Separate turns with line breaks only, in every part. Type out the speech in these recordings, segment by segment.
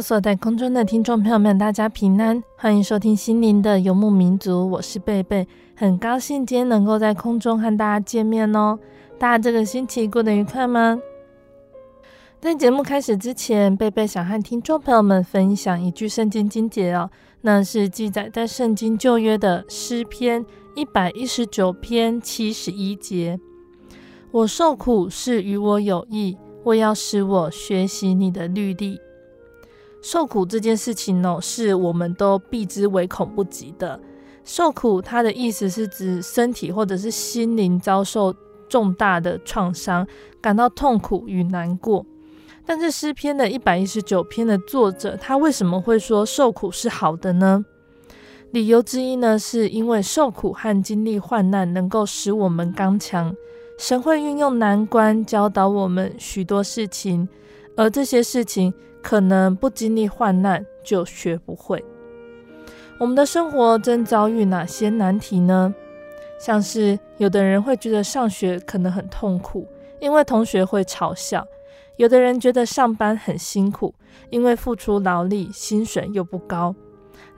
所在空中的听众朋友们，大家平安，欢迎收听心灵的游牧民族，我是贝贝，很高兴今天能够在空中和大家见面哦。大家这个星期过得愉快吗？在节目开始之前，贝贝想和听众朋友们分享一句圣经经节哦，那是记载在圣经旧约的诗篇一百一十九篇七十一节：“我受苦是与我有益，我要使我学习你的律例。”受苦这件事情呢，是我们都避之唯恐不及的。受苦，它的意思是指身体或者是心灵遭受重大的创伤，感到痛苦与难过。但是诗篇的一百一十九篇的作者，他为什么会说受苦是好的呢？理由之一呢，是因为受苦和经历患难能够使我们刚强。神会运用难关教导我们许多事情，而这些事情。可能不经历患难就学不会。我们的生活正遭遇哪些难题呢？像是有的人会觉得上学可能很痛苦，因为同学会嘲笑；有的人觉得上班很辛苦，因为付出劳力，薪水又不高。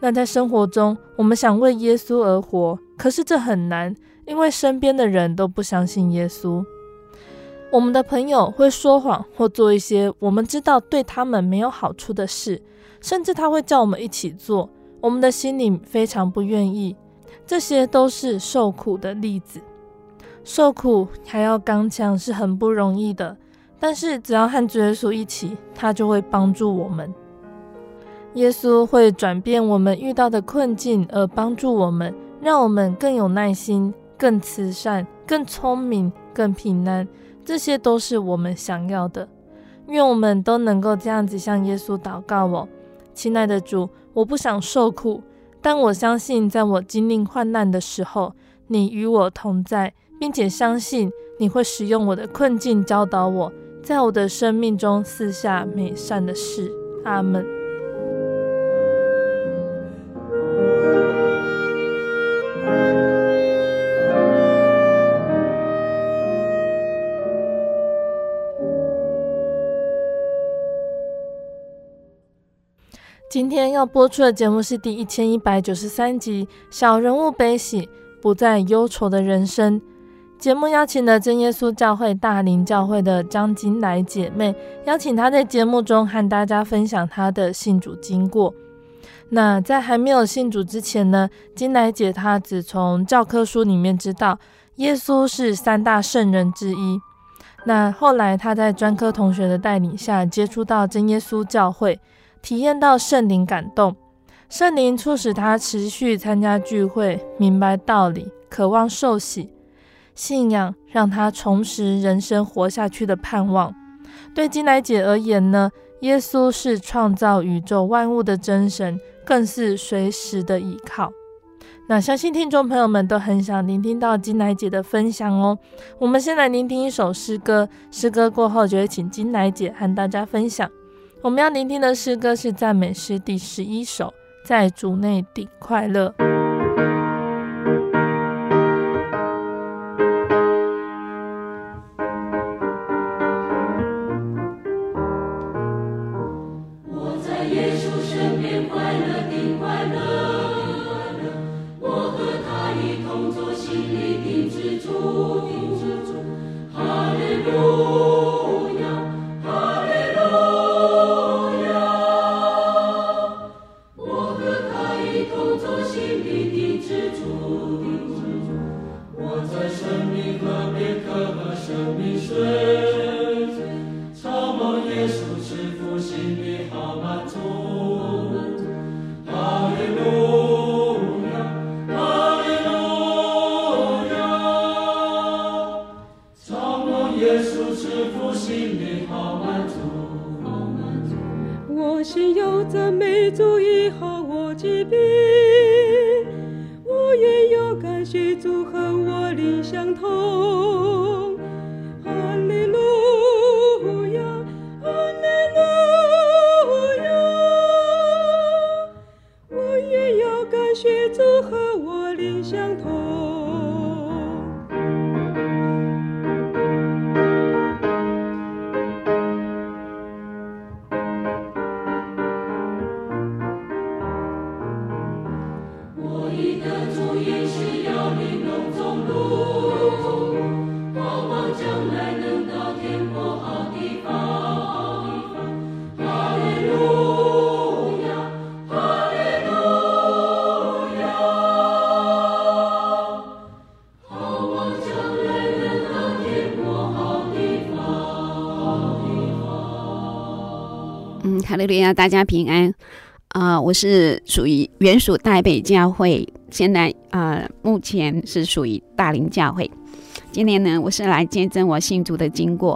那在生活中，我们想为耶稣而活，可是这很难，因为身边的人都不相信耶稣。我们的朋友会说谎或做一些我们知道对他们没有好处的事，甚至他会叫我们一起做，我们的心里非常不愿意。这些都是受苦的例子。受苦还要刚强是很不容易的，但是只要和主耶稣一起，他就会帮助我们。耶稣会转变我们遇到的困境，而帮助我们，让我们更有耐心、更慈善、更聪明、更平安。这些都是我们想要的，愿我们都能够这样子向耶稣祷告哦，亲爱的主，我不想受苦，但我相信在我经历患难的时候，你与我同在，并且相信你会使用我的困境教导我，在我的生命中赐下美善的事。阿门。今天要播出的节目是第一千一百九十三集《小人物悲喜，不再忧愁的人生》。节目邀请了真耶稣教会大林教会的张金来姐妹，邀请她在节目中和大家分享她的信主经过。那在还没有信主之前呢，金来姐她只从教科书里面知道耶稣是三大圣人之一。那后来她在专科同学的带领下，接触到真耶稣教会。体验到圣灵感动，圣灵促使他持续参加聚会，明白道理，渴望受洗。信仰让他重拾人生活下去的盼望。对金来姐而言呢，耶稣是创造宇宙万物的真神，更是随时的依靠。那相信听众朋友们都很想聆听到金来姐的分享哦。我们先来聆听一首诗歌，诗歌过后就会请金来姐和大家分享。我们要聆听的诗歌是赞美诗第十一首，在主内顶快
乐。利路
亚，大家平安啊、呃！我是属于原属台北教会，现在啊、呃，目前是属于大林教会。今天呢，我是来见证我信主的经过。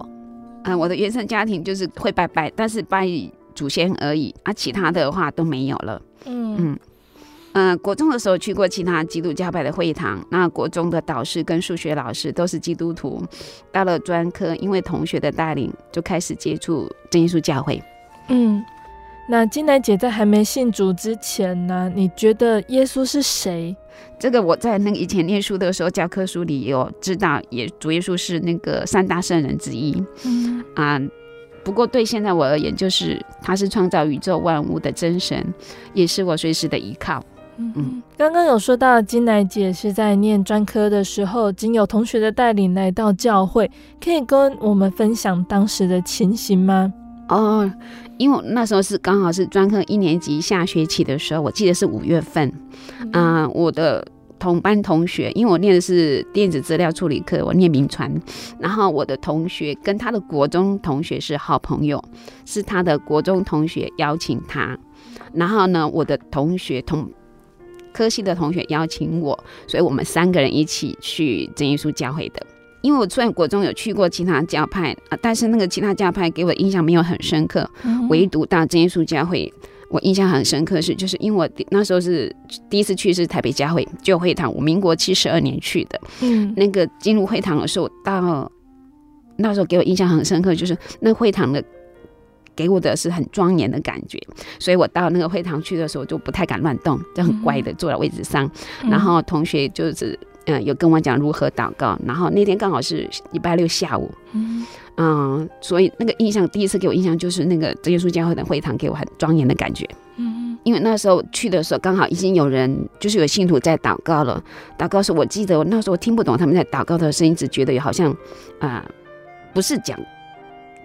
啊、呃，我的原生家庭就是会拜拜，但是拜祖先而已，啊，其他的话都没有了。嗯嗯，呃，国中的时候去过其他基督教派的会堂，那国中的导师跟数学老师都是基督徒。到了专科，因为同学的带领，就开始接触真耶稣教会。
嗯，那金奶姐在还没信主之前呢，你觉得耶稣是谁？
这个我在那个以前念书的时候，教科书里有知道，也主耶稣是那个三大圣人之一。嗯啊，不过对现在我而言，就是他是创造宇宙万物的真神，也是我随时的依靠。
嗯嗯，刚刚有说到金奶姐是在念专科的时候，经有同学的带领来到教会，可以跟我们分享当时的情形吗？
哦，因为我那时候是刚好是专科一年级下学期的时候，我记得是五月份。啊、呃，我的同班同学，因为我念的是电子资料处理课，我念名传。然后我的同学跟他的国中同学是好朋友，是他的国中同学邀请他。然后呢，我的同学同科系的同学邀请我，所以我们三个人一起去真耶稣教会的。因为我虽然国中有去过其他教派啊，但是那个其他教派给我印象没有很深刻，嗯、唯独到真耶稣教会，我印象很深刻是，就是因为我那时候是第一次去是台北教会旧会堂，我民国七十二年去的，嗯，那个进入会堂的时候，到那时候给我印象很深刻，就是那会堂的给我的是很庄严的感觉，所以我到那个会堂去的时候就不太敢乱动，就很乖的坐在位置上，嗯、然后同学就是。嗯，有跟我讲如何祷告，然后那天刚好是礼拜六下午，嗯，嗯，所以那个印象第一次给我印象就是那个真耶稣教会的会堂给我很庄严的感觉，嗯，因为那时候去的时候刚好已经有人就是有信徒在祷告了，祷告时我记得我那时候听不懂他们在祷告的声音，只觉得有好像啊、呃、不是讲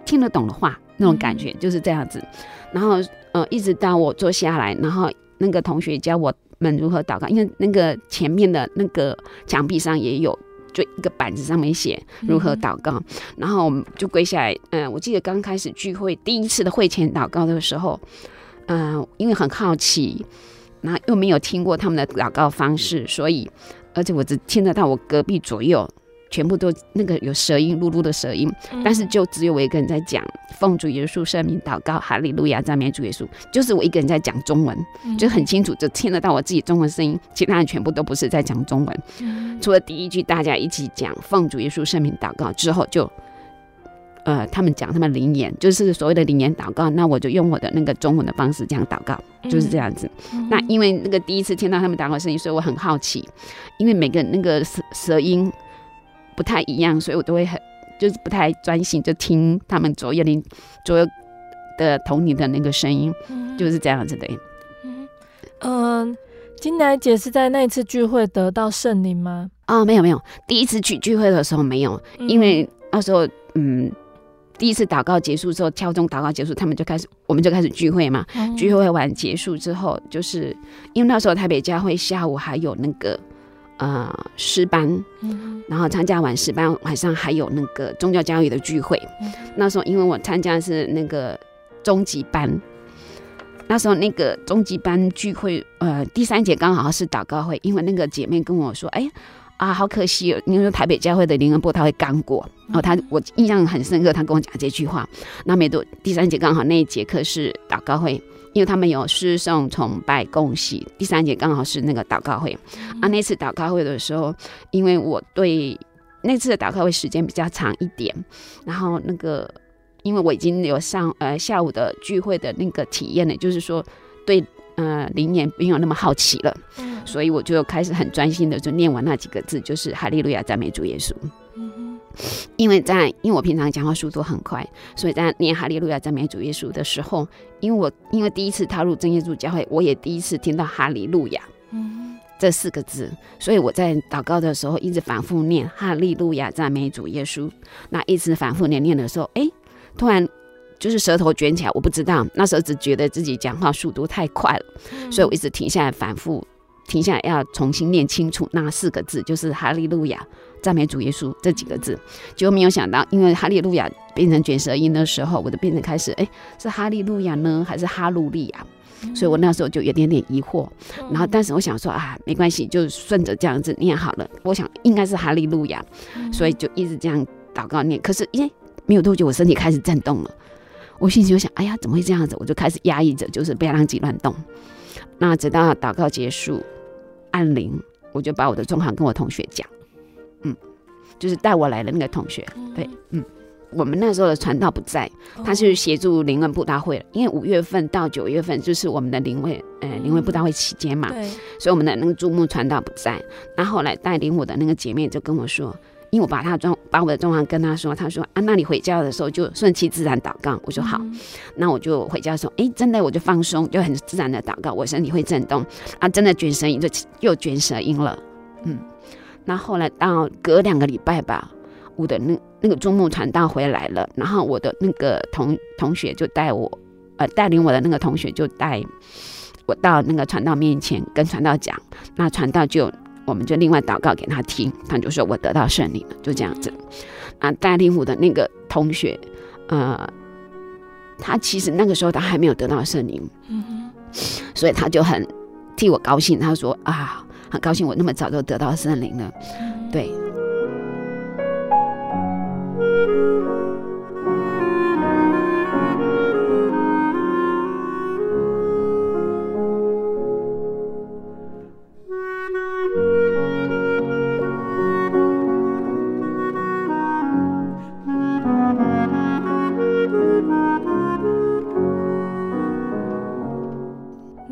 听得懂的话那种感觉就是这样子，然后呃一直到我坐下来，然后那个同学教我。们如何祷告？因为那个前面的那个墙壁上也有，就一个板子上面写如何祷告。嗯、然后我们就跪下来。嗯、呃，我记得刚开始聚会第一次的会前祷告的时候，嗯、呃，因为很好奇，然后又没有听过他们的祷告方式，所以而且我只听得到我隔壁左右。全部都那个有舌音，噜噜的舌音，但是就只有我一个人在讲，奉主耶稣圣名祷告，哈利路亚，赞美主耶稣，就是我一个人在讲中文，就很清楚，就听得到我自己中文声音，其他人全部都不是在讲中文，除了第一句大家一起讲奉主耶稣圣名祷告之后就，呃他们讲他们灵言，就是所谓的灵言祷告，那我就用我的那个中文的方式这样祷告，就是这样子。那因为那个第一次听到他们祷告声音，所以我很好奇，因为每个那个舌舌音。不太一样，所以我都会很就是不太专心，就听他们左右邻左右的同龄的那个声音，嗯、就是这样子的。嗯，
呃、金乃姐是在那一次聚会得到圣灵吗？
啊、哦，没有没有，第一次去聚会的时候没有，因为那时候嗯，第一次祷告结束之后，敲钟祷告结束，他们就开始，我们就开始聚会嘛。嗯、聚会完结束之后，就是因为那时候台北教会下午还有那个。呃，诗班，然后参加完诗班，晚上还有那个宗教教育的聚会。那时候因为我参加的是那个中级班，那时候那个中级班聚会，呃，第三节刚好是祷告会，因为那个姐妹跟我说，哎啊，好可惜哦，因为台北教会的林恩波他会刚过，然后他我印象很深刻，他跟我讲这句话。那没多第三节刚好那一节课是祷告会。因为他们有诗颂、崇拜、恭喜，第三节刚好是那个祷告会。啊，那次祷告会的时候，因为我对那次的祷告会时间比较长一点，然后那个因为我已经有上呃下午的聚会的那个体验了，就是说对呃灵言没有那么好奇了，所以我就开始很专心的就念完那几个字，就是哈利路亚赞美主耶稣。因为在因为我平常讲话速度很快，所以在念哈利路亚赞美主耶稣的时候，因为我因为第一次踏入真耶稣教会，我也第一次听到哈利路亚，嗯，这四个字，所以我在祷告的时候一直反复念哈利路亚赞美主耶稣。那一直反复念念的时候，哎，突然就是舌头卷起来，我不知道那时候只觉得自己讲话速度太快了，所以我一直停下来反复停下来要重新念清楚那四个字，就是哈利路亚。赞美主耶稣这几个字，结果没有想到，因为哈利路亚变成卷舌音的时候，我就变成开始，哎，是哈利路亚呢，还是哈路利亚？所以我那时候就有点点疑惑。然后，但是我想说啊，没关系，就顺着这样子念好了。我想应该是哈利路亚，所以就一直这样祷告念。可是，耶，没有多久，我身体开始震动了。我心里就想，哎呀，怎么会这样子？我就开始压抑着，就是不要让自己乱动。那直到祷告结束，按铃，我就把我的状况跟我同学讲。嗯，就是带我来的那个同学，对，嗯，我们那时候的传道不在，他是协助灵恩布大会，因为五月份到九月份就是我们的灵会，呃，灵会布道会期间嘛，对，所以我们的那个注目传道不在。那后来带领我的那个姐妹就跟我说，因为我把她状，把我的状况跟她说，她说啊，那你回家的时候就顺其自然祷告。我说好，那我就回家的时候，哎，真的我就放松，就很自然的祷告，我身体会震动，啊，真的卷舌音就又卷舌音了，嗯。那后来到隔两个礼拜吧，我的那那个中牧传道回来了，然后我的那个同同学就带我，呃，带领我的那个同学就带我到那个传道面前跟传道讲，那传道就我们就另外祷告给他听，他就说我得到圣灵了，就这样子。啊，带领我的那个同学，呃，他其实那个时候他还没有得到圣灵，所以他就很替我高兴，他说啊。很高兴我那么早就得到森林了，对。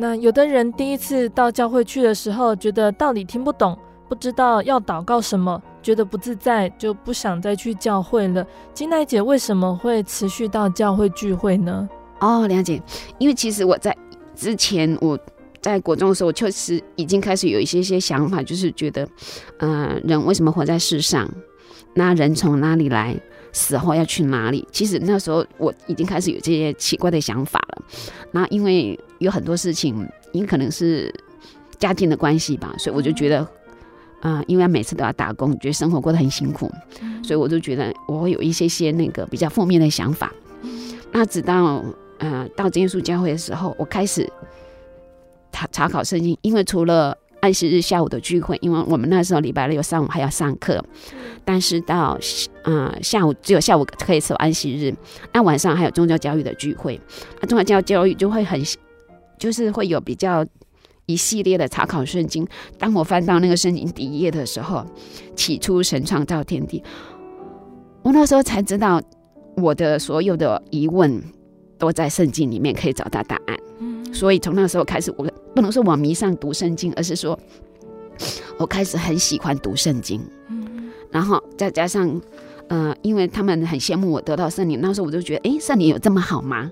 那有的人第一次到教会去的时候，觉得道理听不懂，不知道要祷告什么，觉得不自在，就不想再去教会了。金奈姐为什么会持续到教会聚会呢？
哦，梁姐，因为其实我在之前我在国中的时候，我确实已经开始有一些些想法，就是觉得，嗯、人为什么活在世上？那人从哪里来？死后要去哪里？其实那时候我已经开始有这些奇怪的想法了。那因为有很多事情，因可能是家境的关系吧，所以我就觉得，啊、呃，因为每次都要打工，觉得生活过得很辛苦，所以我就觉得我会有一些些那个比较负面的想法。那直到呃到真耶稣教会的时候，我开始查查考圣经，因为除了安息日下午的聚会，因为我们那时候礼拜六上午还要上课，但是到嗯、呃、下午只有下午可以守安息日，那晚上还有宗教教育的聚会，那宗教教育就会很就是会有比较一系列的查考圣经。当我翻到那个圣经第一页的时候，起初神创造天地，我那时候才知道我的所有的疑问都在圣经里面可以找到答案。所以从那时候开始，我不能说我迷上读圣经，而是说我开始很喜欢读圣经。然后再加上，呃，因为他们很羡慕我得到圣灵，那时候我就觉得，哎，圣灵有这么好吗？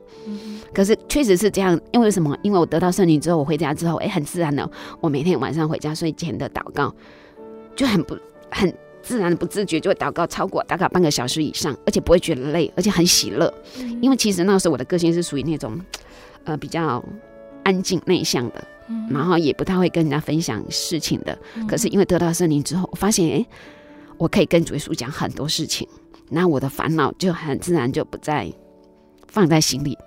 可是确实是这样，因为什么？因为我得到圣灵之后，我回家之后，哎，很自然的，我每天晚上回家睡前的祷告就很不很自然的不自觉就会祷告超过大概半个小时以上，而且不会觉得累，而且很喜乐。因为其实那时候我的个性是属于那种，呃，比较。安静内向的，然后也不太会跟人家分享事情的。可是因为得到圣灵之后，我发现，哎，我可以跟主耶稣讲很多事情，那我的烦恼就很自然就不再放在心里，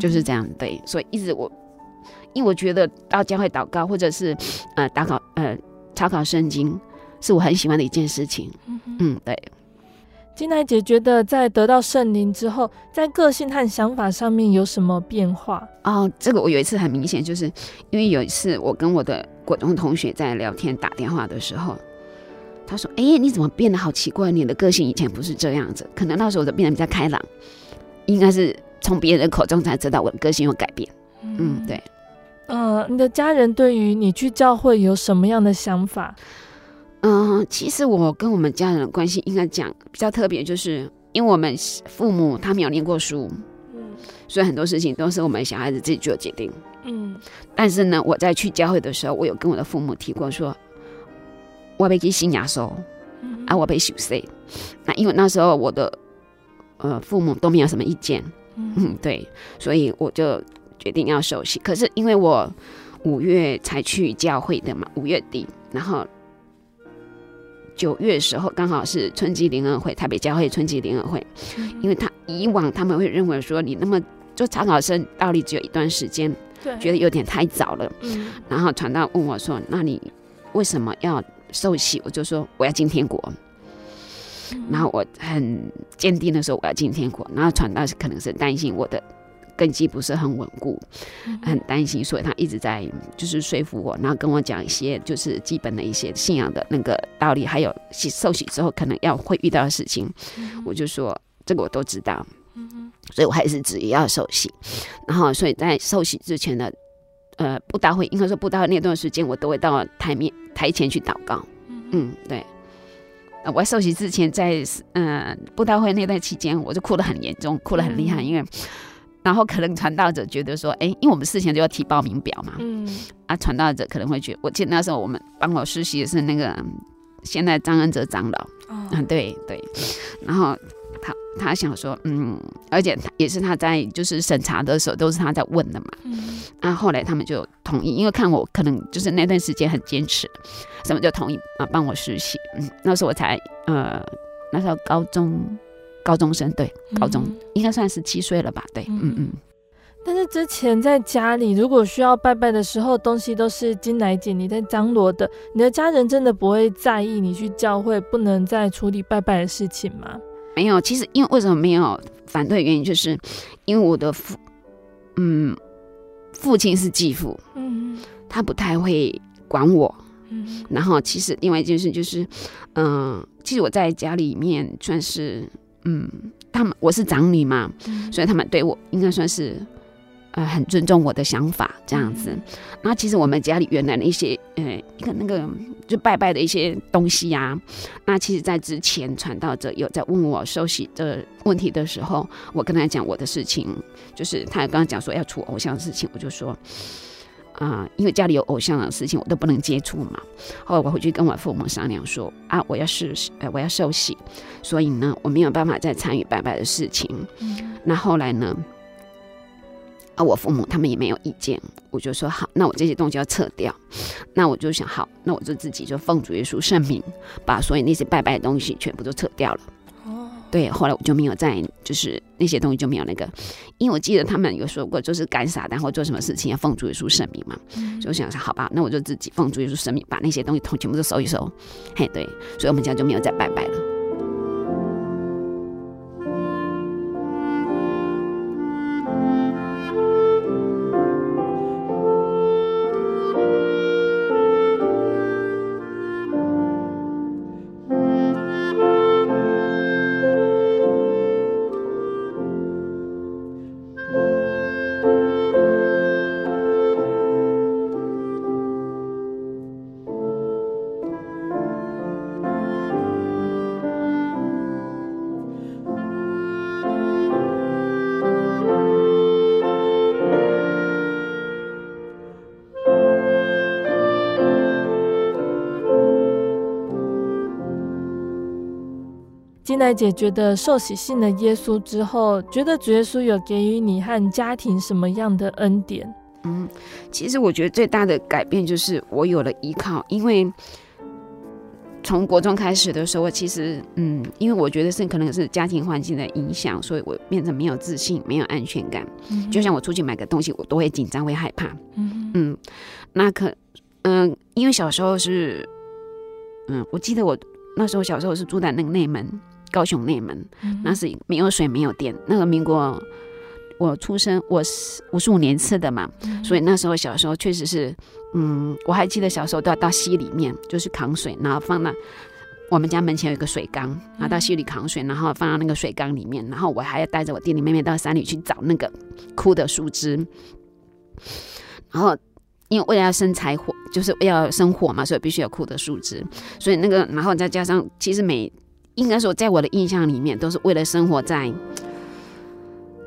就是这样。对，所以一直我，因为我觉得到教会祷告或者是呃祷告呃查考圣经，是我很喜欢的一件事情。嗯，对。
金奈姐觉得在得到圣灵之后，在个性和想法上面有什么变化？
哦，这个我有一次很明显，就是因为有一次我跟我的国中同学在聊天打电话的时候，他说：“哎，你怎么变得好奇怪？你的个性以前不是这样子，可能那时候我就变得比较开朗，应该是从别人口中才知道我的个性有改变。”嗯，对。
呃，你的家人对于你去教会有什么样的想法？
嗯、呃，其实我跟我们家人的关系应该讲比较特别，就是因为我们父母他没有念过书，嗯，所以很多事情都是我们小孩子自己做决定，嗯。但是呢，我在去教会的时候，我有跟我的父母提过说，我被给信仰收，啊，我被修谁？那因为那时候我的呃父母都没有什么意见，嗯，对，所以我就决定要受洗。可是因为我五月才去教会的嘛，五月底，然后。九月时候刚好是春季联合会，台北教会春季联合会，因为他以往他们会认为说你那么就长考生到底只有一段时间，对，觉得有点太早了。嗯，然后传道问我说：“那你为什么要受洗？”我就说：“我要进天国。”然后我很坚定的说：“我要进天国。”然后传道是可能是担心我的。根基不是很稳固，很担心，所以他一直在就是说服我，然后跟我讲一些就是基本的一些信仰的那个道理，还有受洗之后可能要会遇到的事情。我就说这个我都知道，所以我还是执意要受洗。然后所以在受洗之前的呃布道会，应该说布道会那段时间，我都会到台面台前去祷告。嗯，对。呃，我受洗之前在呃布道会那段期间，我就哭得很严重，哭得很厉害，因为。然后可能传道者觉得说，哎，因为我们事前就要提报名表嘛，嗯，啊，传道者可能会觉得，我记得那时候我们帮我实习的是那个现在张恩哲长老，哦、嗯，对对，然后他他想说，嗯，而且他也是他在就是审查的时候都是他在问的嘛，嗯，啊，后来他们就同意，因为看我可能就是那段时间很坚持，什么就同意啊帮我实习，嗯，那时候我才呃那时候高中。高中生对，高中应该算十七岁了吧？对，嗯嗯，嗯。
但是之前在家里，如果需要拜拜的时候，东西都是金乃姐你在张罗的，你的家人真的不会在意你去教会不能再处理拜拜的事情吗？
没有，其实因为为什么没有反对？原因就是因为我的父，嗯，父亲是继父，嗯，他不太会管我，嗯，然后其实另外一件事就是，嗯、其实我在家里面算是。嗯，他们我是长女嘛，所以他们对我应该算是呃很尊重我的想法这样子。那其实我们家里原来的一些呃一个那个就拜拜的一些东西呀、啊，那其实在之前传道者有在问我收洗的问题的时候，我跟他讲我的事情，就是他刚刚讲说要出偶像的事情，我就说。啊、呃，因为家里有偶像的事情，我都不能接触嘛。后来我回去跟我父母商量说，啊，我要是，呃，我要受洗，所以呢，我没有办法再参与拜拜的事情。嗯、那后来呢，啊，我父母他们也没有意见，我就说好，那我这些东西要撤掉。那我就想，好，那我就自己就奉主耶稣圣名，把所有那些拜拜的东西全部都撤掉了。对，后来我就没有再，就是那些东西就没有那个，因为我记得他们有说过，就是干啥，然后做什么事情要奉主耶稣圣名嘛，嗯、所以我想说，好吧，那我就自己奉主耶稣圣名，把那些东西统全部都收一收，嘿，对，所以我们家就没有再拜拜了。
金奈姐觉得受洗信了耶稣之后，觉得主耶稣有给予你和家庭什么样的恩典？
嗯，其实我觉得最大的改变就是我有了依靠，因为从国中开始的时候，我其实嗯，因为我觉得是可能是家庭环境的影响，所以我变成没有自信，没有安全感。嗯，就像我出去买个东西，我都会紧张，会害怕。嗯嗯，那可嗯、呃，因为小时候是嗯，我记得我那时候小时候是住在那个内门。高雄内门，那是没有水没有电。那个民国我出生，我是五十五年次的嘛，所以那时候小时候确实是，嗯，我还记得小时候都要到溪里面，就是扛水，然后放那我们家门前有一个水缸，然后到溪里扛水，然后放到那个水缸里面，然后我还要带着我弟弟妹妹到山里去找那个枯的树枝，然后。因为为了要生柴火，就是要生火嘛，所以必须有枯的树枝。所以那个，然后再加上，其实每应该说，在我的印象里面，都是为了生活在，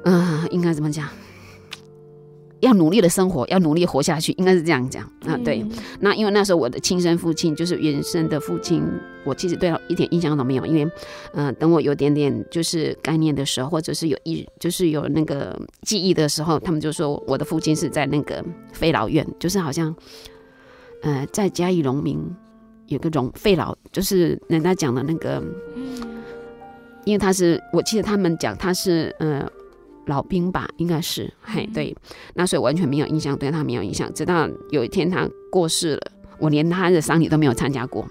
嗯、呃，应该怎么讲？要努力的生活，要努力活下去，应该是这样讲啊。对，那因为那时候我的亲生父亲就是原生的父亲，我其实对他一点印象都没有。因为，嗯、呃，等我有点点就是概念的时候，或者是有一就是有那个记忆的时候，他们就说我的父亲是在那个飞老院，就是好像，呃，在嘉义农民有个荣废老，就是人家讲的那个，因为他是我记得他们讲他是呃。老兵吧，应该是，嘿，对，那所以完全没有印象，对他没有印象。直到有一天他过世了，我连他的丧礼都没有参加过。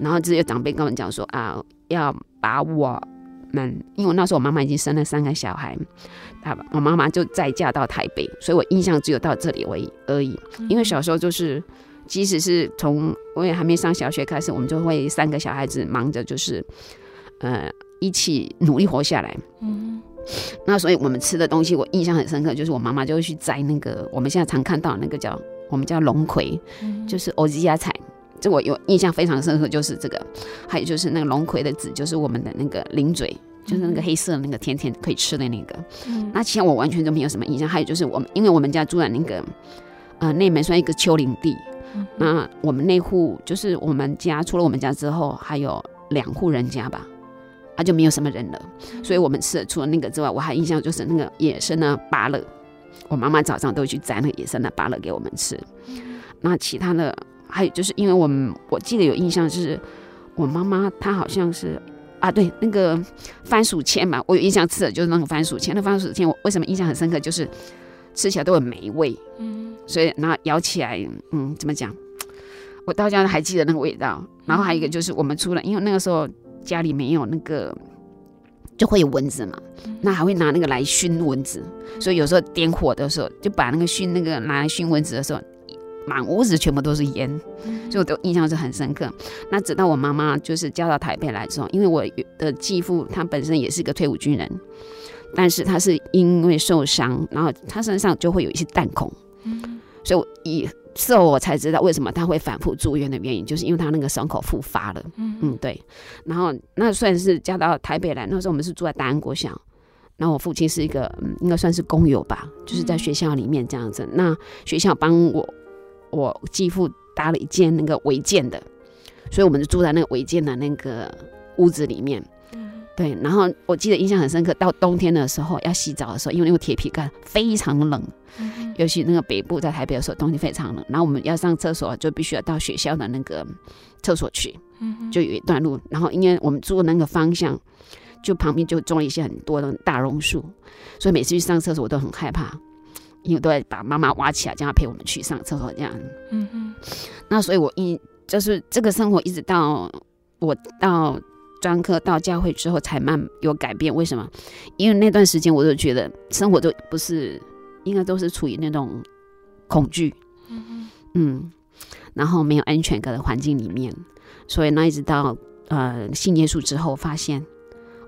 然后只有长辈跟我们讲说啊，要把我们，因为那时候我妈妈已经生了三个小孩，他我妈妈就再嫁到台北，所以我印象只有到这里为而已。因为小时候就是，即使是从我也还没上小学开始，我们就会三个小孩子忙着就是，呃，一起努力活下来。嗯。那所以我们吃的东西，我印象很深刻，就是我妈妈就会去摘那个我们现在常看到那个叫我们叫龙葵，就是欧吉亚菜。这我有印象非常深刻，就是这个，还有就是那个龙葵的籽，就是我们的那个零嘴，就是那个黑色的那个甜甜可以吃的那个。嗯那其实我完全都没有什么印象。还有就是我们，因为我们家住在那个呃内门算一个丘陵地，那我们那户就是我们家除了我们家之后，还有两户人家吧。啊，就没有什么人了，所以我们吃的除了那个之外，我还印象就是那个野生的芭乐，我妈妈早上都会去摘那个野生的芭乐给我们吃。那其他的还有就是因为我们我记得有印象就是我妈妈她好像是啊，对那个番薯签嘛，我有印象吃的就是那个番薯签。那番薯签我为什么印象很深刻？就是吃起来都很美味，嗯，所以然后咬起来，嗯，怎么讲？我到家还记得那个味道。然后还有一个就是我们出来，因为那个时候。家里没有那个，就会有蚊子嘛，那还会拿那个来熏蚊子，所以有时候点火的时候，就把那个熏那个拿来熏蚊子的时候，满屋子全部都是烟，所以我都印象是很深刻。那直到我妈妈就是嫁到台北来之后，因为我的继父他本身也是一个退伍军人，但是他是因为受伤，然后他身上就会有一些弹孔，嗯所以我以。事后我才知道为什么他会反复住院的原因，就是因为他那个伤口复发了。嗯嗯，对。然后那算是嫁到台北来，那时候我们是住在大安国小。然后我父亲是一个，嗯，应该算是工友吧，就是在学校里面这样子。那学校帮我我继父搭了一间那个违建的，所以我们就住在那个违建的那个屋子里面。对，然后我记得印象很深刻，到冬天的时候要洗澡的时候，因为那个铁皮盖非常冷，嗯、尤其那个北部在台北的时候，冬天非常冷。然后我们要上厕所，就必须要到学校的那个厕所去，就有一段路。然后因为我们住的那个方向，就旁边就种了一些很多的大榕树，所以每次去上厕所我都很害怕，因为都要把妈妈挖起来，叫她陪我们去上厕所这样。嗯嗯。那所以我一就是这个生活一直到我到。专科到教会之后才慢有改变，为什么？因为那段时间我就觉得生活都不是，应该都是处于那种恐惧，嗯嗯，然后没有安全感的环境里面，所以那一直到呃信耶稣之后，发现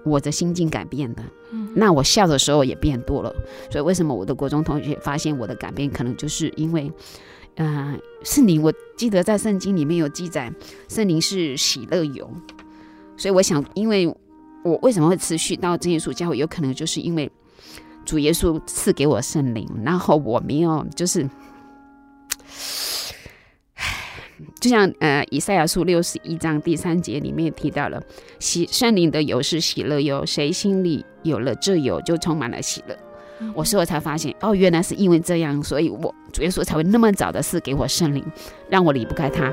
我的心境改变了，嗯，那我笑的时候也变多了。所以为什么我的国中同学发现我的改变，可能就是因为，呃，圣灵，我记得在圣经里面有记载，圣灵是喜乐油。所以我想，因为我为什么会持续到真耶稣教会，有可能就是因为主耶稣赐给我圣灵，然后我没有，就是，就像呃以赛亚书六十一章第三节里面提到了，喜圣灵的油是喜乐油，谁心里有了这油，就充满了喜乐。我事后才发现，哦，原来是因为这样，所以我主耶稣才会那么早的赐给我圣灵，让我离不开他。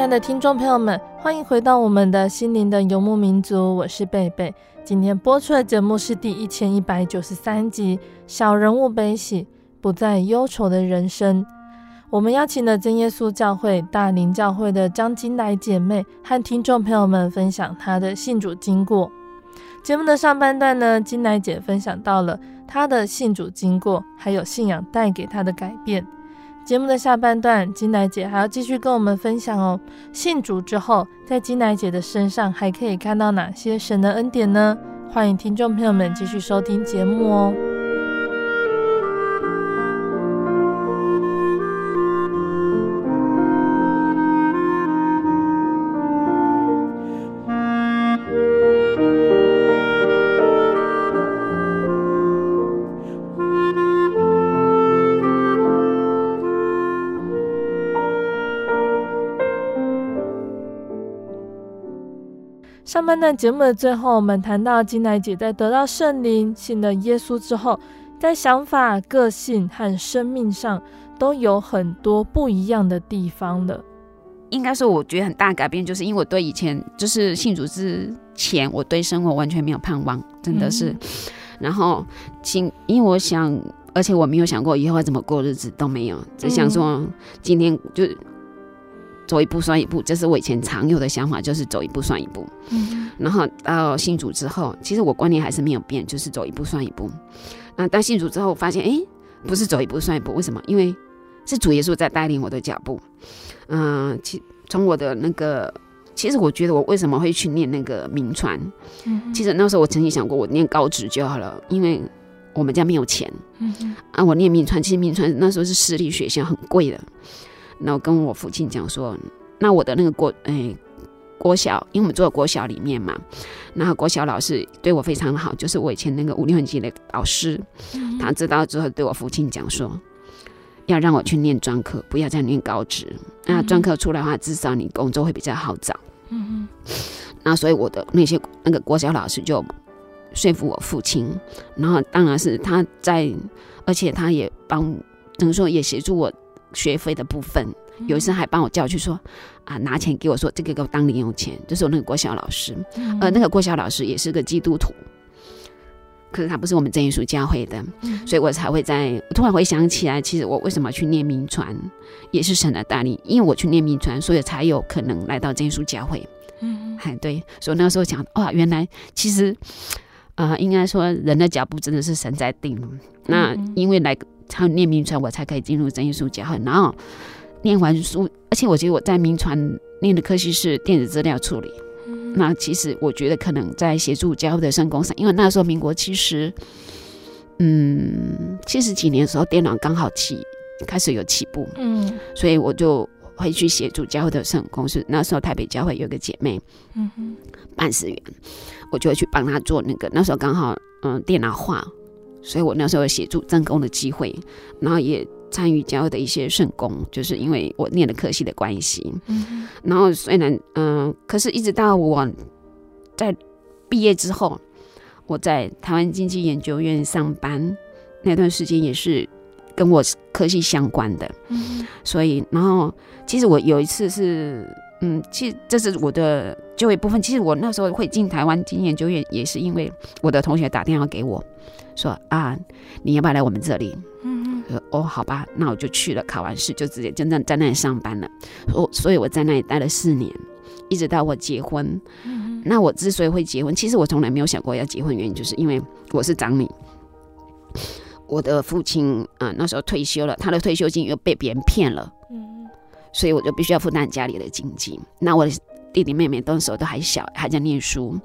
亲爱的听众朋友们，欢迎回到我们的心灵的游牧民族，我是贝贝。今天播出的节目是第一千一百九十三集《小人物悲喜，不再忧愁的人生》。我们邀请了真耶稣教会大林教会的张金来姐妹和听众朋友们分享她的信主经过。节目的上半段呢，金来姐分享到了她的信主经过，还有信仰带给她的改变。节目的下半段，金奶姐还要继续跟我们分享哦。信主之后，在金奶姐的身上还可以看到哪些神的恩典呢？欢迎听众朋友们继续收听节目哦。上半段节目的最后，我们谈到金来姐在得到圣灵、信了耶稣之后，在想法、个性和生命上都有很多不一样的地方了。
应该说，我觉得很大改变，就是因为我对以前就是信主之前，我对生活完全没有盼望，真的是。嗯、然后，今因为我想，而且我没有想过以后要怎么过日子，都没有，只想说今天就。走一步算一步，这是我以前常有的想法，就是走一步算一步。嗯，然后到信主之后，其实我观念还是没有变，就是走一步算一步。那当信主之后，发现哎，不是走一步算一步，为什么？因为是主耶稣在带领我的脚步。嗯、呃，其从我的那个，其实我觉得我为什么会去念那个名传？嗯，其实那时候我曾经想过，我念高职就好了，因为我们家没有钱。嗯啊，我念名传，其实名传那时候是私立学校，很贵的。那我跟我父亲讲说，那我的那个国，哎、欸，国小，因为我们做国小里面嘛，然后国小老师对我非常好，就是我以前那个五六年级的老师，他知道之后对我父亲讲说，要让我去念专科，不要再念高职，那专科出来的话，至少你工作会比较好找。嗯嗯，那所以我的那些那个国小老师就说服我父亲，然后当然是他在，而且他也帮，等于说也协助我。学费的部分，有一次还帮我叫去说，啊，拿钱给我说，这个给我当零用钱，就是我那个国小老师，呃，那个国小老师也是个基督徒，可是他不是我们真耶稣教会的，所以我才会在突然回想起来，其实我为什么去念名传，也是神的带领，因为我去念名传，所以才有可能来到真耶稣教会。嗯，还对，所以那时候想，哇，原来其实，啊、呃，应该说人的脚步真的是神在定，那因为来。才念铭传，我才可以进入真耶稣教会。然后念完书，而且我觉得我在铭传念的科系是电子资料处理。嗯、那其实我觉得可能在协助教会的圣工上，因为那时候民国七十，嗯，七十几年的时候，电脑刚好起开始有起步，嗯，所以我就会去协助教会的圣工。是那时候台北教会有个姐妹，嗯哼，办事员，我就会去帮她做那个。那时候刚好，嗯，电脑化。所以我那时候有协助正工的机会，然后也参与教会的一些圣工，就是因为我念的科系的关系。嗯，然后虽然嗯、呃，可是一直到我在毕业之后，我在台湾经济研究院上班那段时间也是跟我科系相关的。嗯，所以然后其实我有一次是。嗯，其实这是我的就业部分。其实我那时候会进台湾经济研究院，也是因为我的同学打电话给我，说啊，你要不要来我们这里？嗯嗯。哦，好吧，那我就去了。考完试就直接真正在那里上班了。我所以我在那里待了四年，一直到我结婚。嗯、那我之所以会结婚，其实我从来没有想过要结婚，原因就是因为我是长女。我的父亲啊、呃，那时候退休了，他的退休金又被别人骗了。嗯，所以我就必须要负担家里的经济。那我的弟弟妹妹那时候都还小，还在念书。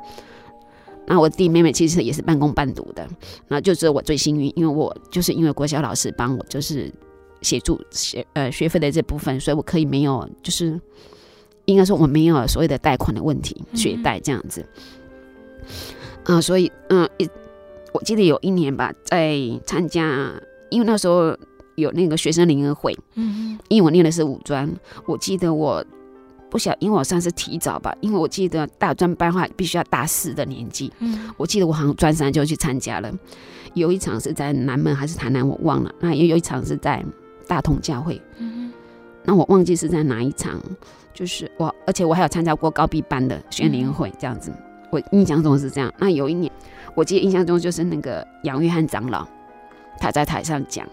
那我弟弟妹妹其实也是半工半读的，那就只有我最幸运，因为我就是因为国小老师帮我就是协助学呃学费的这部分，所以我可以没有就是应该说我没有所谓的贷款的问题，学贷这样子。嗯、呃，所以嗯一、呃、我记得有一年吧，在参加，因为那时候有那个学生联谊会，嗯，因为我念的是五专，我记得我。不晓，因为我算是提早吧，因为我记得大专班的话必须要大四的年纪。嗯，我记得我好像专三就去参加了，有一场是在南门还是台南，我忘了。那也有一场是在大同教会。嗯，那我忘记是在哪一场，就是我，而且我还有参加过高 B 班的宣联会这样子。我印象中是这样。那有一年，我记得印象中就是那个杨约翰长老，他在台上讲，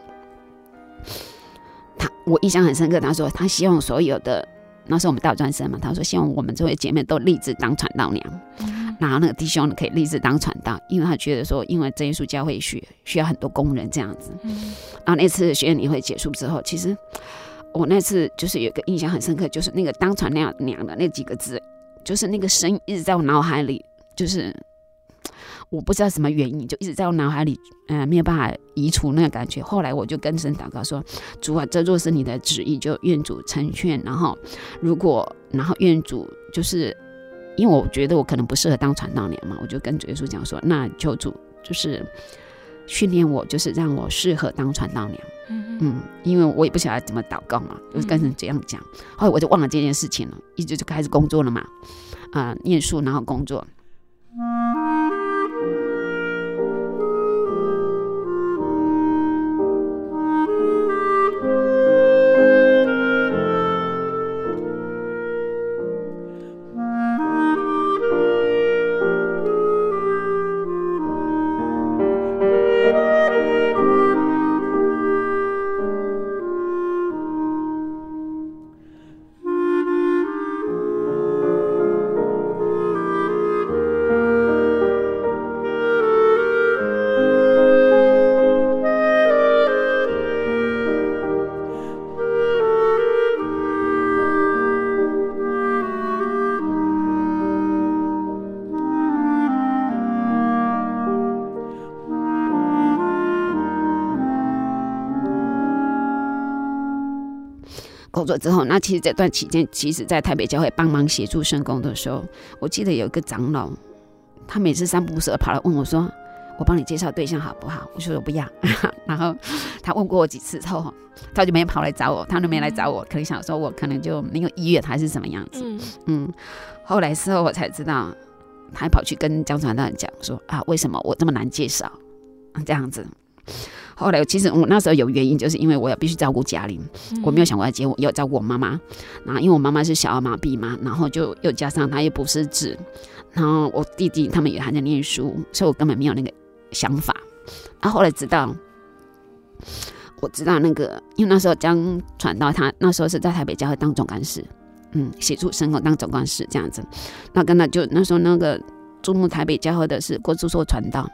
他我印象很深刻，他说他希望所有的。那时候我们大专生嘛，他说希望我们这位姐妹都立志当传道娘，嗯、然后那个弟兄可以立志当传道，因为他觉得说，因为这耶稣教会需需要很多工人这样子。嗯、然后那次学院年会结束之后，其实我那次就是有个印象很深刻，就是那个当传道娘的那几个字，就是那个声音一直在我脑海里，就是。我不知道什么原因，就一直在我脑海里，嗯、呃，没有办法移除那个感觉。后来我就跟神祷告说：“主啊，这若是你的旨意，就愿主成全。然后，如果然后愿主就是，因为我觉得我可能不适合当传道娘嘛，我就跟主耶稣讲说：那求主就是训练我，就是让我适合当传道娘。嗯嗯，因为我也不晓得怎么祷告嘛，就跟神这样讲。后来我就忘了这件事情了，一直就开始工作了嘛，啊、呃，念书然后工作。”作之后，那其实这段期间，其实在台北教会帮忙协助圣工的时候，我记得有一个长老，他每次三不五时跑来问我说：“我帮你介绍对象好不好？”我说：“我不要。”然后他问过我几次之后，他就没跑来找我，他都没来找我，可能想说我可能就没有意愿还是什么样子。嗯，嗯，后来事后我才知道，他还跑去跟江传道讲说：“啊，为什么我这么难介绍？这样子。”后来，其实我那时候有原因，就是因为我要必须照顾家里，我没有想过要结婚，要照顾我妈妈。然后，因为我妈妈是小儿麻痹嘛，然后就又加上她又不识字，然后我弟弟他们也还在念书，所以我根本没有那个想法。然后后来直到我知道那个，因为那时候将传到他那时候是在台北教会当总干事，嗯，协助生活当总干事这样子。那跟他就那时候那个注目台北教会的是郭祝寿传道，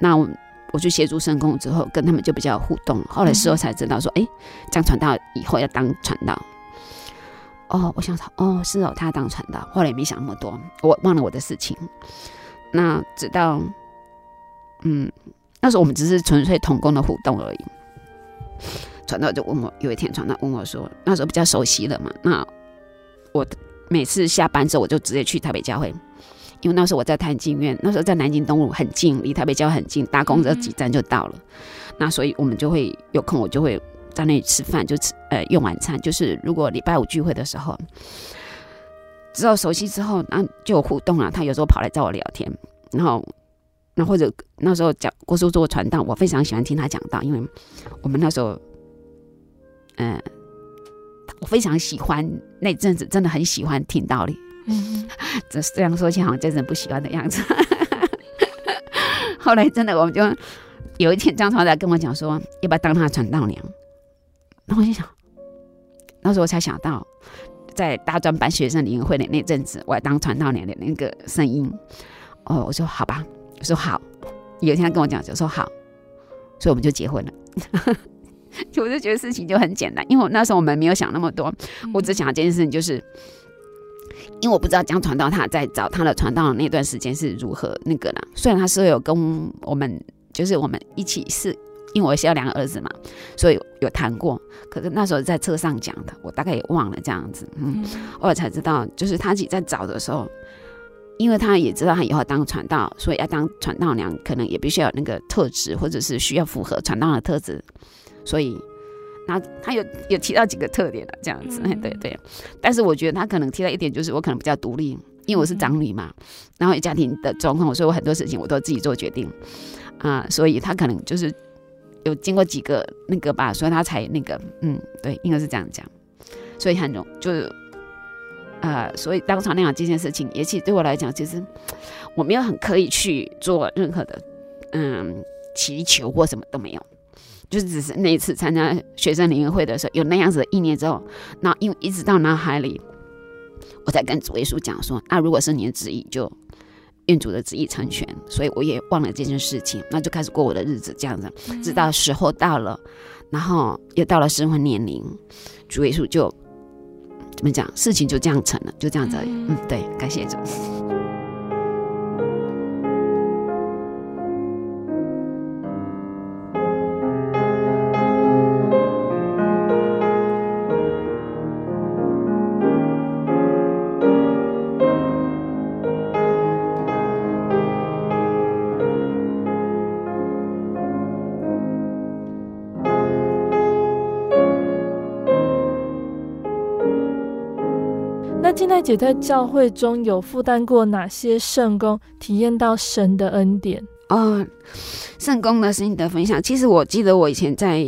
那我。我去协助圣公之后，跟他们就比较有互动。后来事后才知道说，哎、欸，这样传道以后要当传道。哦，我想说，哦，是哦，他当传道。后来也没想那么多，我忘了我的事情。那直到，嗯，那时候我们只是纯粹同工的互动而已。传道就问我，有一天传道问我说，那时候比较熟悉了嘛。那我每次下班之后，我就直接去台北教会。因为那时候我在台经院，那时候在南京东路很近，离台北教很近，搭公车几站就到了。那所以我们就会有空，我就会在那里吃饭，就吃呃用晚餐。就是如果礼拜五聚会的时候，知道熟悉之后，那就有互动了。他有时候跑来找我聊天，然后那或者那时候讲郭叔做传道，我非常喜欢听他讲道，因为我们那时候，嗯、呃，我非常喜欢那阵子，真的很喜欢听道理。嗯，这这样说起来好像真的不喜欢的样子。后来真的，我们就有一天张传来跟我讲说，要不要当他的传道娘？然后我就想，那时候我才想到，在大专班学生联谊会的那阵子，我要当传道娘的那个声音。哦，我说好吧，我说好。有一天他跟我讲，就说好，所以我们就结婚了。就 我就觉得事情就很简单，因为我那时候我们没有想那么多，我只想这件事情就是，因为我不知道江传道他在找他的传道的那段时间是如何那个啦？虽然他是有跟我们，就是我们一起是，因为我是要两个儿子嘛，所以有谈过。可是那时候在车上讲的，我大概也忘了这样子。嗯，后来才知道，就是他自己在找的时候，因为他也知道他以后当传道，所以要当传道娘，可能也必须要有那个特质，或者是需要符合传道的特质。所以，他他有有提到几个特点的这样子，嗯、对对。但是我觉得他可能提到一点，就是我可能比较独立，因为我是长女嘛，嗯、然后有家庭的状况，所以我很多事情我都自己做决定啊。所以他可能就是有经过几个那个吧，所以他才那个，嗯，对，应该是这样讲。所以很容就是，呃，所以当场那样这件事情，也许对我来讲，其实我没有很刻意去做任何的，嗯，祈求或什么都没有。就是只是那一次参加学生联谊会的时候，有那样子的意念之后，那因为一直到脑海里，我在跟主耶稣讲说，那如果是你的旨意，就愿主的旨意成全。所以我也忘了这件事情，那就开始过我的日子，这样子，直到时候到了，然后又到了适婚年龄，主耶稣就怎么讲，事情就这样成了，就这样子而已。嗯，对，感谢主。
姐在教会中有负担过哪些圣工，体验到神的恩典？
哦，圣工的心得分享。其实我记得我以前在，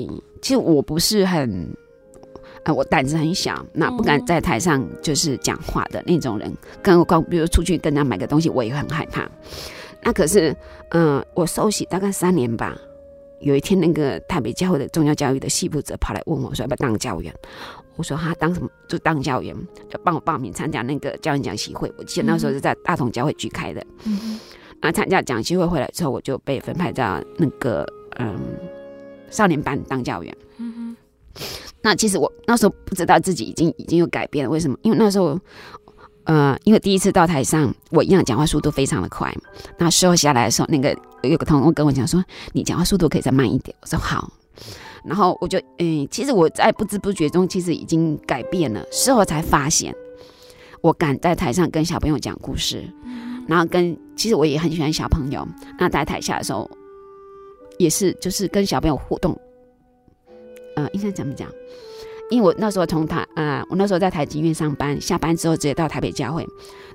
其实我不是很，呃，我胆子很小，那不敢在台上就是讲话的那种人。更何况，比如出去跟他买个东西，我也很害怕。那可是，嗯、我受洗大概三年吧。有一天，那个台北教会的宗教教育的系负责跑来问我，说要不要当教员？我说他当什么？就当教员，就帮我报名参加那个教员讲习会。我记得那时候是在大同教会举开的。嗯哼。然后参加讲习会回来之后，我就被分派到那个嗯少年班当教员。嗯。那其实我那时候不知道自己已经已经有改变了。为什么？因为那时候。呃，因为第一次到台上，我一样讲话速度非常的快。那时候下来的时候，那个有个同工跟我讲说：“你讲话速度可以再慢一点。”我说：“好。”然后我就，嗯，其实我在不知不觉中，其实已经改变了。事后才发现，我敢在台上跟小朋友讲故事，然后跟其实我也很喜欢小朋友。那在台下的时候，也是就是跟小朋友互动。呃，应该怎么讲？因为我那时候从台啊、呃，我那时候在台积院上班，下班之后直接到台北教会。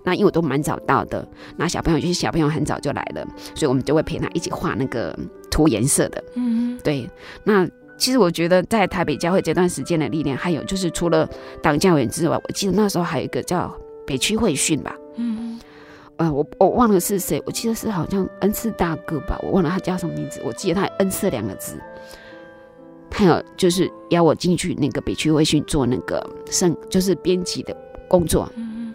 那因为我都蛮早到的，那小朋友就是小朋友很早就来了，所以我们就会陪他一起画那个涂颜色的。嗯，对。那其实我觉得在台北教会这段时间的历练，还有就是除了党教员之外，我记得那时候还有一个叫北区会训吧。嗯，呃，我我忘了是谁，我记得是好像恩赐大哥吧，我忘了他叫什么名字，我记得他恩赐两个字。还有就是邀我进去那个北区会训做那个生，就是编辑的工作。嗯，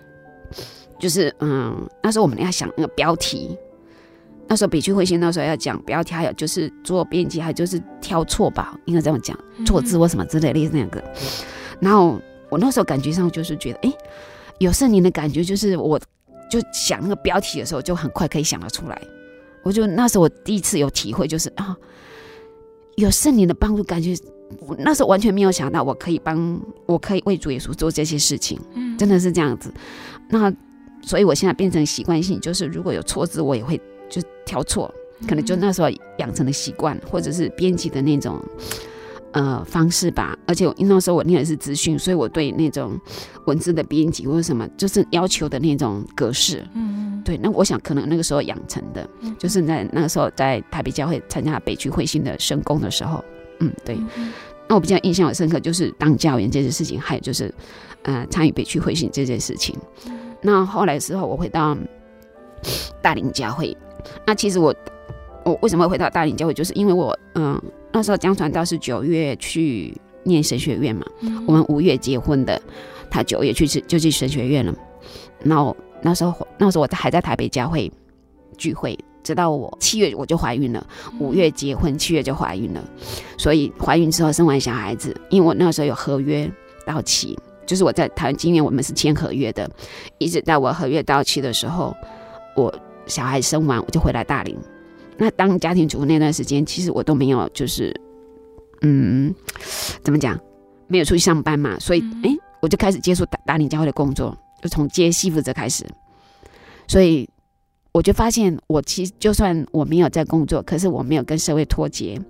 就是嗯，那时候我们要想那个标题，那时候北区会训那时候要讲标题，还有就是做编辑，还有就是挑错吧，应该这样讲，错字或什么之类的类似那个。然后我那时候感觉上就是觉得，哎，有圣灵的感觉，就是我就想那个标题的时候，就很快可以想得出来。我就那时候我第一次有体会，就是啊。有圣灵的帮助，感觉我那时候完全没有想到，我可以帮，我可以为主耶稣做这些事情，嗯，真的是这样子。那所以我现在变成习惯性，就是如果有错字，我也会就挑错，可能就那时候养成的习惯，或者是编辑的那种呃方式吧。而且因为那时候我念的是资讯，所以我对那种文字的编辑或者什么，就是要求的那种格式，嗯。对，那我想可能那个时候养成的，就是在那个时候在台北教会参加北区会心的圣工的时候，嗯，对。那我比较印象很深刻，就是当教员这件事情，还有就是，呃，参与北区会心这件事情。那后来的时候，我回到大林教会，那其实我我为什么会回到大林教会，就是因为我嗯那时候江传道是九月去念神学院嘛，嗯、我们五月结婚的，他九月去就去神学院了。然后那时候那时候我还在台北教会聚会，直到我七月我就怀孕了，五月结婚，七月就怀孕了。所以怀孕之后生完小孩子，因为我那时候有合约到期。就是我在台湾经验，我们是签合约的，一直到我合约到期的时候，我小孩生完我就回来大林。那当家庭主妇那段时间，其实我都没有，就是嗯，怎么讲，没有出去上班嘛，所以哎、欸，我就开始接触大大林教会的工作，就从接系负责开始。所以我就发现，我其实就算我没有在工作，可是我没有跟社会脱节，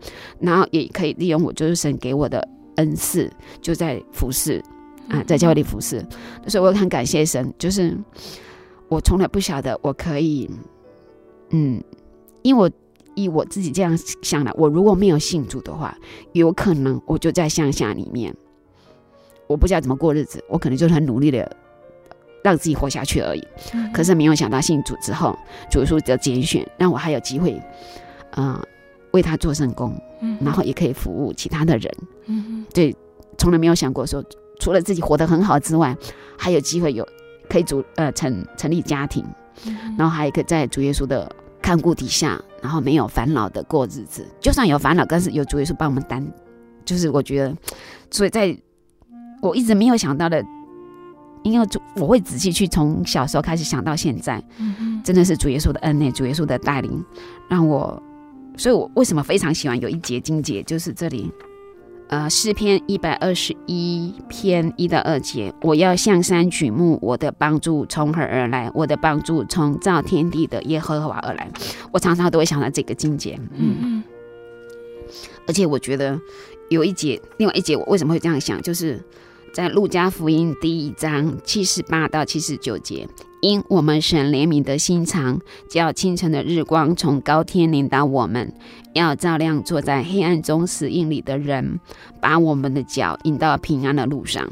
然后也可以利用我就是神给我的恩赐，就在服侍。啊，在教会里服侍，所以我很感谢神。就是我从来不晓得我可以，嗯，因为我以我自己这样想的，我如果没有信主的话，有可能我就在乡下里面，我不知道怎么过日子，我可能就是很努力的让自己活下去而已。可是没有想到信主之后，主耶稣的拣选，让我还有机会，呃，为他做圣工，然后也可以服务其他的人。嗯，对，从来没有想过说。除了自己活得很好之外，还有机会有可以组呃成成立家庭，然后还可以在主耶稣的看顾底下，然后没有烦恼的过日子。就算有烦恼，但是有主耶稣帮我们担，就是我觉得，所以在我一直没有想到的，因为主我会仔细去从小时候开始想到现在，真的是主耶稣的恩呢，主耶稣的带领，让我，所以我为什么非常喜欢有一节经节，就是这里。呃，诗篇一百二十一篇一到二节，我要向山举目，我的帮助从何而来？我的帮助从造天地的耶和华而来。我常常都会想到这个经节，嗯嗯。而且我觉得有一节，另外一节，我为什么会这样想？就是在路加福音第一章七十八到七十九节。因我们神怜悯的心肠，叫清晨的日光从高天临到我们，要照亮坐在黑暗中死荫里的人，把我们的脚引到平安的路上。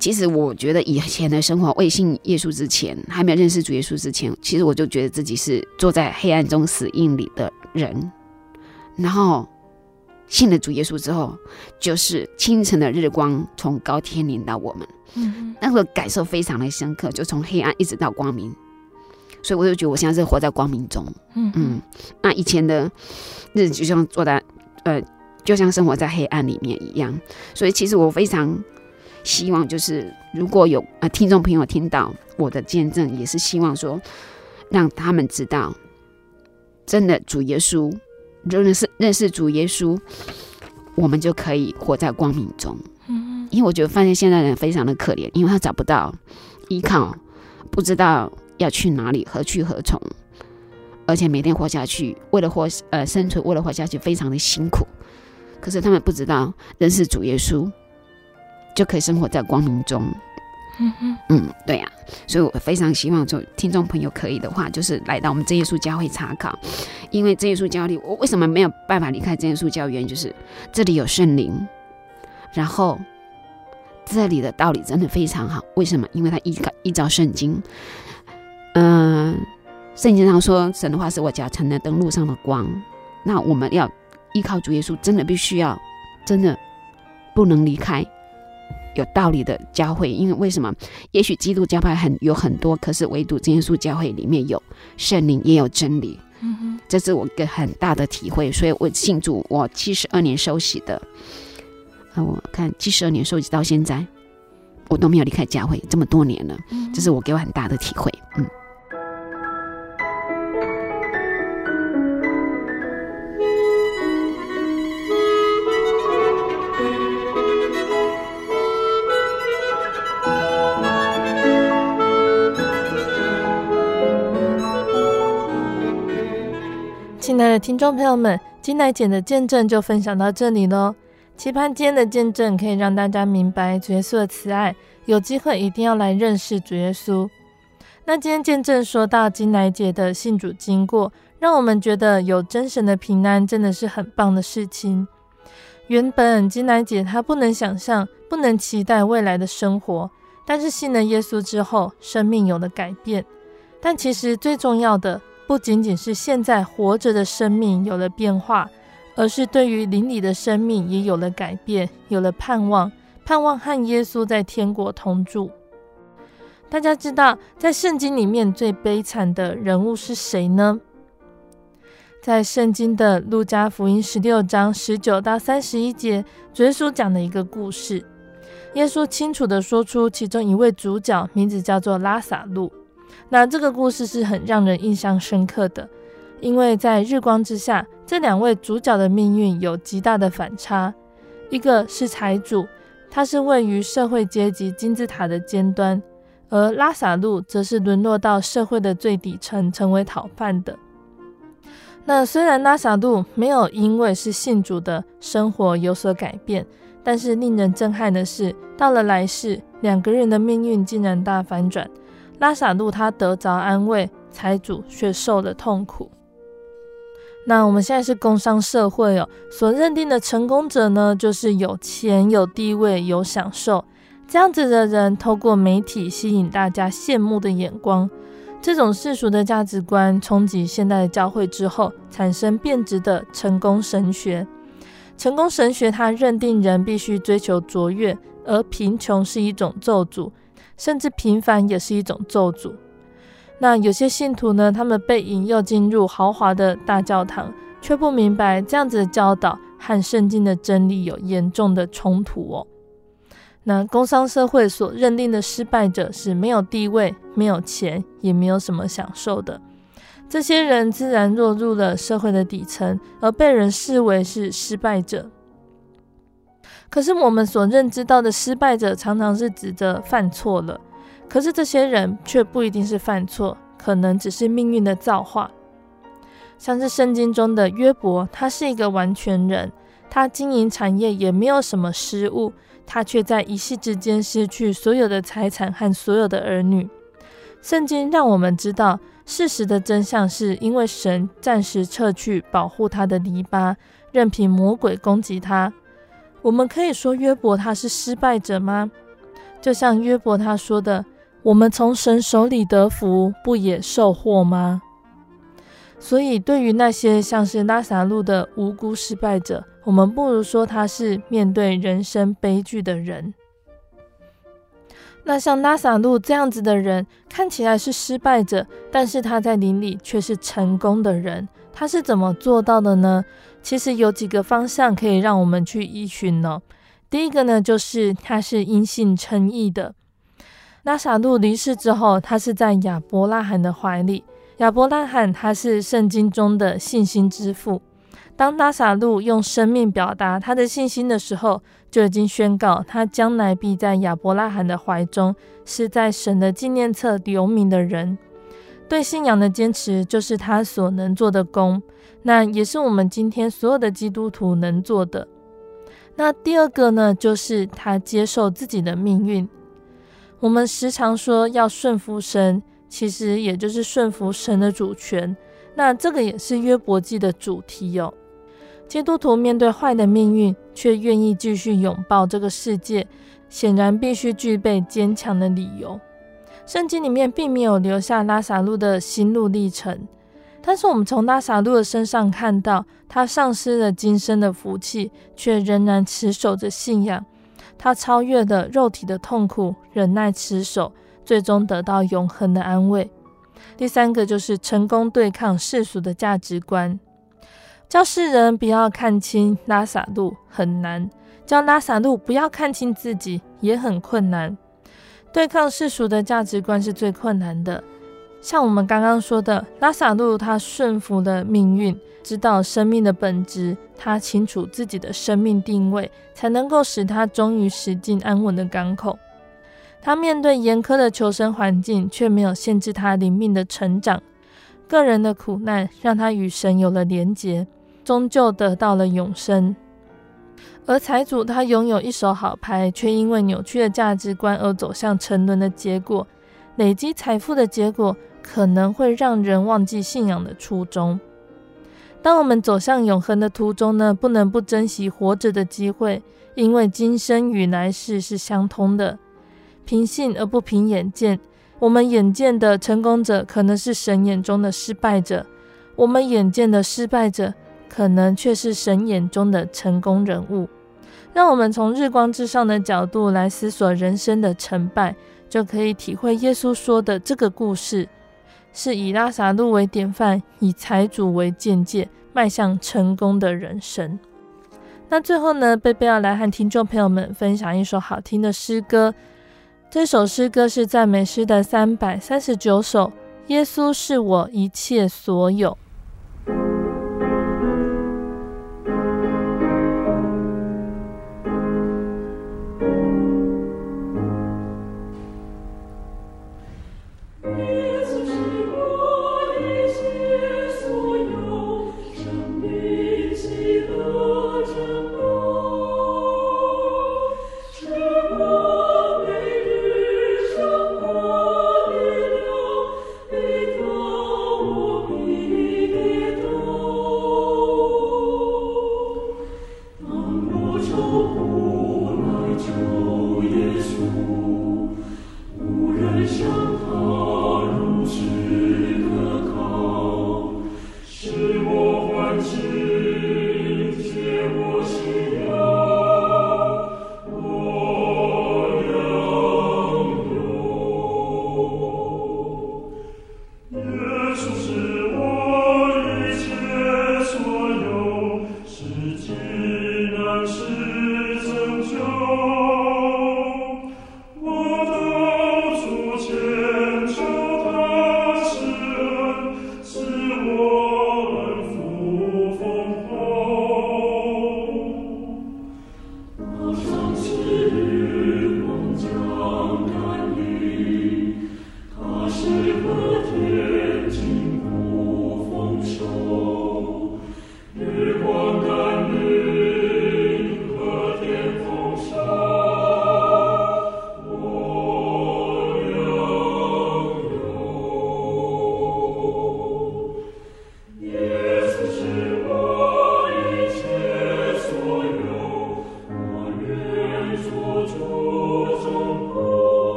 其实我觉得以前的生活，未信耶稣之前，还没有认识主耶稣之前，其实我就觉得自己是坐在黑暗中死荫里的人，然后。信了主耶稣之后，就是清晨的日光从高天临到我们，嗯，那个感受非常的深刻，就从黑暗一直到光明，所以我就觉得我现在是活在光明中，嗯嗯，那以前的日子就像坐在呃，就像生活在黑暗里面一样，所以其实我非常希望，就是如果有呃听众朋友听到我的见证，也是希望说让他们知道，真的主耶稣。认识认识主耶稣，我们就可以活在光明中。嗯，因为我觉得发现现在人非常的可怜，因为他找不到依靠，不知道要去哪里，何去何从，而且每天活下去，为了活呃生存，为了活下去，非常的辛苦。可是他们不知道认识主耶稣，就可以生活在光明中。嗯嗯，对呀、所以我非常希望，就听众朋友可以的话，就是来到我们真耶稣教会查考，因为真耶稣教会，我为什么没有办法离开真耶稣教员？就是这里有圣灵，然后这里的道理真的非常好。为什么？因为他依靠依照圣经，嗯、圣经上说神的话是我脚前的灯，路上的光。那我们要依靠主耶稣，真的必须要，真的不能离开。有道理的教会，因为为什么？也许基督教派很有很多，可是唯独真耶稣教会里面有圣灵，也有真理。嗯哼，这是我一个很大的体会。所以我庆祝，我七十二年受洗的，啊，我看七十二年受洗到现在，我都没有离开教会这么多年了。这是我给我很大的体会。嗯。
亲爱的听众朋友们，金奶姐的见证就分享到这里喽。期盼今天的见证可以让大家明白主耶稣的慈爱，有机会一定要来认识主耶稣。那今天见证说到金奶姐的信主经过，让我们觉得有真神的平安真的是很棒的事情。原本金奶姐她不能想象，不能期待未来的生活，但是信了耶稣之后，生命有了改变。但其实最重要的。不仅仅是现在活着的生命有了变化，而是对于邻里的生命也有了改变，有了盼望，盼望和耶稣在天国同住。大家知道，在圣经里面最悲惨的人物是谁呢？在圣经的路加福音十六章十九到三十一节，主耶稣讲的一个故事。耶稣清楚的说出其中一位主角名字叫做拉撒路。那这个故事是很让人印象深刻的，因为在日光之下，这两位主角的命运有极大的反差。一个是财主，他是位于社会阶级金字塔的尖端。而拉萨路则是沦落到社会的最底层，成为讨饭的。那虽然拉萨路没有因为是信主的生活有所改变，但是令人震撼的是，到了来世，两个人的命运竟然大反转。拉撒路他得着安慰，财主却受了痛苦。那我们现在是工商社会哦，所认定的成功者呢，就是有钱、有地位、有享受。这样子的人，透过媒体吸引大家羡慕的眼光，这种世俗的价值观冲击现代的教会之后，产生变质的成功神学。成功神学它认定人必须追求卓越，而贫穷是一种咒诅，甚至平凡也是一种咒诅。那有些信徒呢，他们被引诱进入豪华的大教堂，却不明白这样子的教导和圣经的真理有严重的冲突哦。那工商社会所认定的失败者是没有地位、没有钱，也没有什么享受的。这些人自然落入了社会的底层，而被人视为是失败者。可是我们所认知到的失败者，常常是指着犯错了。可是这些人却不一定是犯错，可能只是命运的造化。像是圣经中的约伯，他是一个完全人，他经营产业也没有什么失误。他却在一夕之间失去所有的财产和所有的儿女。圣经让我们知道，事实的真相是因为神暂时撤去保护他的篱笆，任凭魔鬼攻击他。我们可以说约伯他是失败者吗？就像约伯他说的：“我们从神手里得福，不也受祸吗？”所以，对于那些像是拉撒路的无辜失败者，我们不如说他是面对人生悲剧的人。那像拉撒路这样子的人，看起来是失败者，但是他在灵里却是成功的人。他是怎么做到的呢？其实有几个方向可以让我们去依循呢。第一个呢，就是他是因信称义的。拉撒路离世之后，他是在亚伯拉罕的怀里。亚伯拉罕他是圣经中的信心之父。当拉撒路用生命表达他的信心的时候，就已经宣告他将来必在亚伯拉罕的怀中，是在神的纪念册留名的人。对信仰的坚持，就是他所能做的工，那也是我们今天所有的基督徒能做的。那第二个呢，就是他接受自己的命运。我们时常说要顺服神。其实也就是顺服神的主权，那这个也是约伯记的主题哦。基督徒面对坏的命运，却愿意继续拥抱这个世界，显然必须具备坚强的理由。圣经里面并没有留下拉萨路的心路历程，但是我们从拉萨路的身上看到，他丧失了今生的福气，却仍然持守着信仰。他超越了肉体的痛苦，忍耐持守。最终得到永恒的安慰。第三个就是成功对抗世俗的价值观，叫世人不要看轻拉萨路很难，叫拉萨路不要看轻自己也很困难。对抗世俗的价值观是最困难的。像我们刚刚说的，拉萨路他顺服了命运，知道生命的本质，他清楚自己的生命定位，才能够使他终于驶进安稳的港口。他面对严苛的求生环境，却没有限制他灵命的成长。个人的苦难让他与神有了连结，终究得到了永生。而财主他拥有一手好牌，却因为扭曲的价值观而走向沉沦的结果。累积财富的结果，可能会让人忘记信仰的初衷。当我们走向永恒的途中呢，不能不珍惜活着的机会，因为今生与来世是相通的。凭信而不凭眼见，
我们眼见的成功者，可能是神眼中的失败者；我们眼见的失败者，可能却是神眼中的成功人物。让我们从日光之上的角度来思索人生的成败，就可以体会耶稣说的这个故事，是以拉撒路为典范，以财主为鉴戒，迈向成功的人生。那最后呢，贝贝要来和听众朋友们分享一首好听的诗歌。这首诗歌是赞美诗的三百三十九首。耶稣是我一切所有。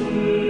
soon.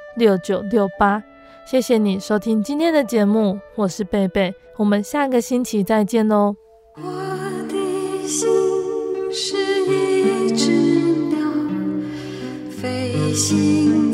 六九六八，谢谢你收听今天的节目，我是贝贝，我们下个星期再见喽。
我的心是一只鸟，飞行